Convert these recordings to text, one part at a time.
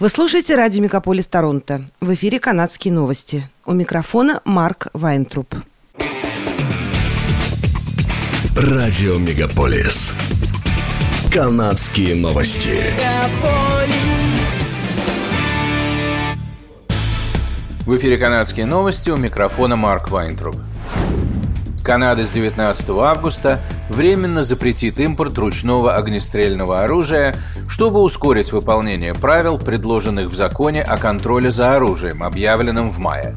Вы слушаете радио «Мегаполис Торонто». В эфире канадские новости. У микрофона Марк Вайнтруп. Радио «Мегаполис». Канадские новости. В эфире канадские новости. У микрофона Марк Вайнтруп. Канада с 19 августа временно запретит импорт ручного огнестрельного оружия, чтобы ускорить выполнение правил, предложенных в законе о контроле за оружием, объявленном в мае.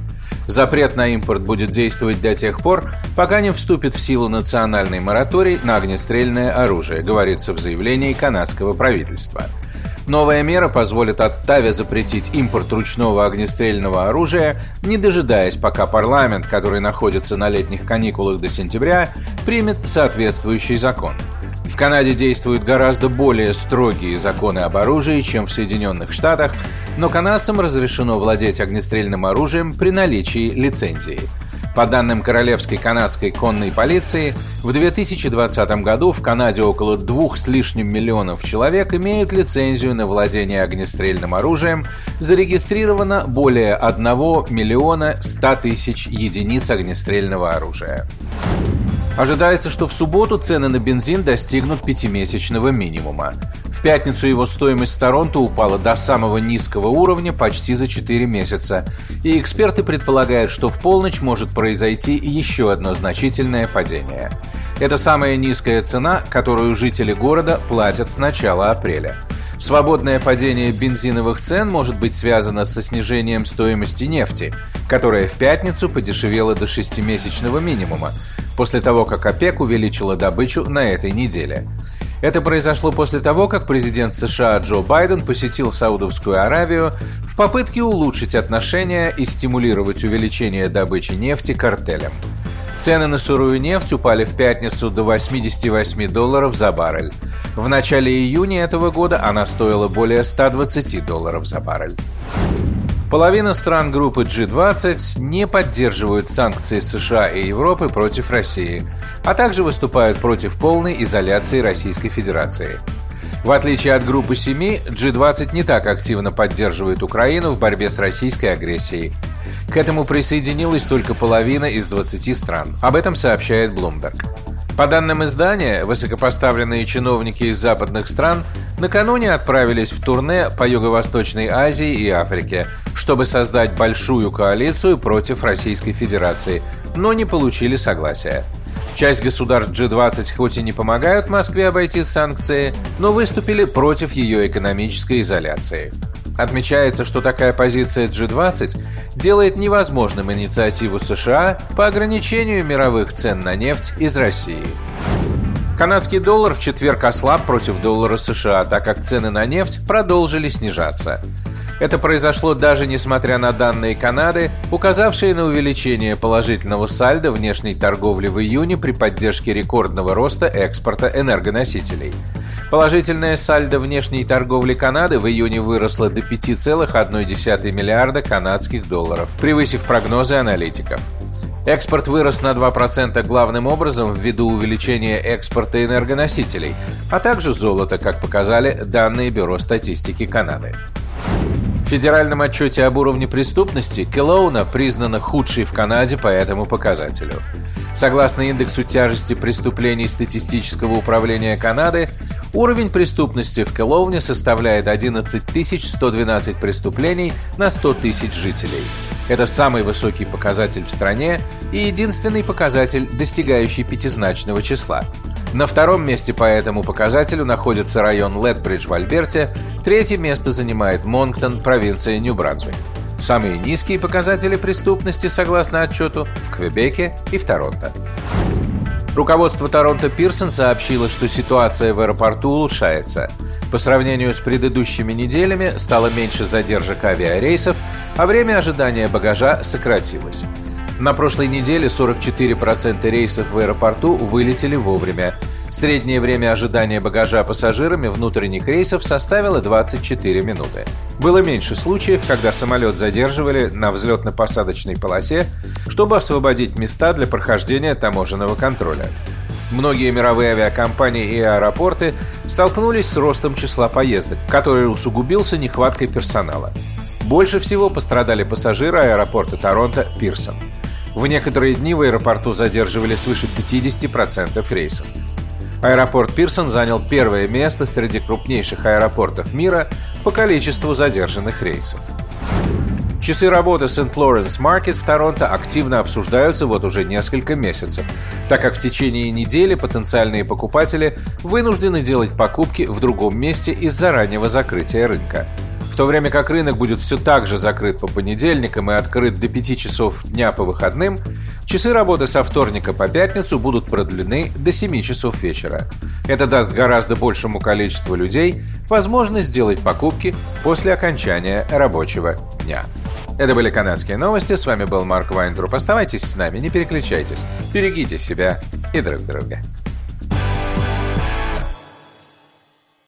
Запрет на импорт будет действовать до тех пор, пока не вступит в силу национальный мораторий на огнестрельное оружие, говорится в заявлении канадского правительства – Новая мера позволит Оттаве запретить импорт ручного огнестрельного оружия, не дожидаясь, пока парламент, который находится на летних каникулах до сентября, примет соответствующий закон. В Канаде действуют гораздо более строгие законы об оружии, чем в Соединенных Штатах, но канадцам разрешено владеть огнестрельным оружием при наличии лицензии – по данным Королевской канадской конной полиции, в 2020 году в Канаде около двух с лишним миллионов человек имеют лицензию на владение огнестрельным оружием, зарегистрировано более 1 миллиона 100 тысяч единиц огнестрельного оружия. Ожидается, что в субботу цены на бензин достигнут пятимесячного минимума. В пятницу его стоимость в Торонто упала до самого низкого уровня почти за 4 месяца, и эксперты предполагают, что в полночь может произойти еще одно значительное падение. Это самая низкая цена, которую жители города платят с начала апреля. Свободное падение бензиновых цен может быть связано со снижением стоимости нефти, которая в пятницу подешевела до шестимесячного минимума, после того, как ОПЕК увеличила добычу на этой неделе. Это произошло после того, как президент США Джо Байден посетил Саудовскую Аравию в попытке улучшить отношения и стимулировать увеличение добычи нефти картелем. Цены на сырую нефть упали в пятницу до 88 долларов за баррель. В начале июня этого года она стоила более 120 долларов за баррель. Половина стран группы G20 не поддерживают санкции США и Европы против России, а также выступают против полной изоляции Российской Федерации. В отличие от группы 7, G20 не так активно поддерживает Украину в борьбе с российской агрессией. К этому присоединилась только половина из 20 стран. Об этом сообщает Bloomberg. По данным издания, высокопоставленные чиновники из западных стран накануне отправились в турне по Юго-Восточной Азии и Африке, чтобы создать большую коалицию против Российской Федерации, но не получили согласия. Часть государств G20 хоть и не помогают Москве обойти санкции, но выступили против ее экономической изоляции. Отмечается, что такая позиция G20 делает невозможным инициативу США по ограничению мировых цен на нефть из России. Канадский доллар в четверг ослаб против доллара США, так как цены на нефть продолжили снижаться. Это произошло даже несмотря на данные Канады, указавшие на увеличение положительного сальда внешней торговли в июне при поддержке рекордного роста экспорта энергоносителей – Положительное сальдо внешней торговли Канады в июне выросло до 5,1 миллиарда канадских долларов, превысив прогнозы аналитиков. Экспорт вырос на 2% главным образом ввиду увеличения экспорта энергоносителей, а также золота, как показали данные Бюро статистики Канады. В федеральном отчете об уровне преступности Келоуна признана худшей в Канаде по этому показателю. Согласно индексу тяжести преступлений статистического управления Канады, Уровень преступности в Келовне составляет 11 112 преступлений на 100 тысяч жителей. Это самый высокий показатель в стране и единственный показатель, достигающий пятизначного числа. На втором месте по этому показателю находится район Летбридж в Альберте, третье место занимает Монктон, провинция Нью-Брансвик. Самые низкие показатели преступности, согласно отчету, в Квебеке и в Торонто. Руководство Торонто Пирсон сообщило, что ситуация в аэропорту улучшается. По сравнению с предыдущими неделями стало меньше задержек авиарейсов, а время ожидания багажа сократилось. На прошлой неделе 44% рейсов в аэропорту вылетели вовремя. Среднее время ожидания багажа пассажирами внутренних рейсов составило 24 минуты. Было меньше случаев, когда самолет задерживали на взлетно-посадочной полосе, чтобы освободить места для прохождения таможенного контроля. Многие мировые авиакомпании и аэропорты столкнулись с ростом числа поездок, который усугубился нехваткой персонала. Больше всего пострадали пассажиры аэропорта Торонто Пирсон. В некоторые дни в аэропорту задерживали свыше 50% рейсов. Аэропорт Пирсон занял первое место среди крупнейших аэропортов мира по количеству задержанных рейсов. Часы работы Сент-Лоренс Маркет в Торонто активно обсуждаются вот уже несколько месяцев, так как в течение недели потенциальные покупатели вынуждены делать покупки в другом месте из-за раннего закрытия рынка. В то время как рынок будет все так же закрыт по понедельникам и открыт до 5 часов дня по выходным, часы работы со вторника по пятницу будут продлены до 7 часов вечера. Это даст гораздо большему количеству людей возможность сделать покупки после окончания рабочего дня. Это были канадские новости. С вами был Марк Вайнтруп. Оставайтесь с нами, не переключайтесь. Берегите себя и друг друга.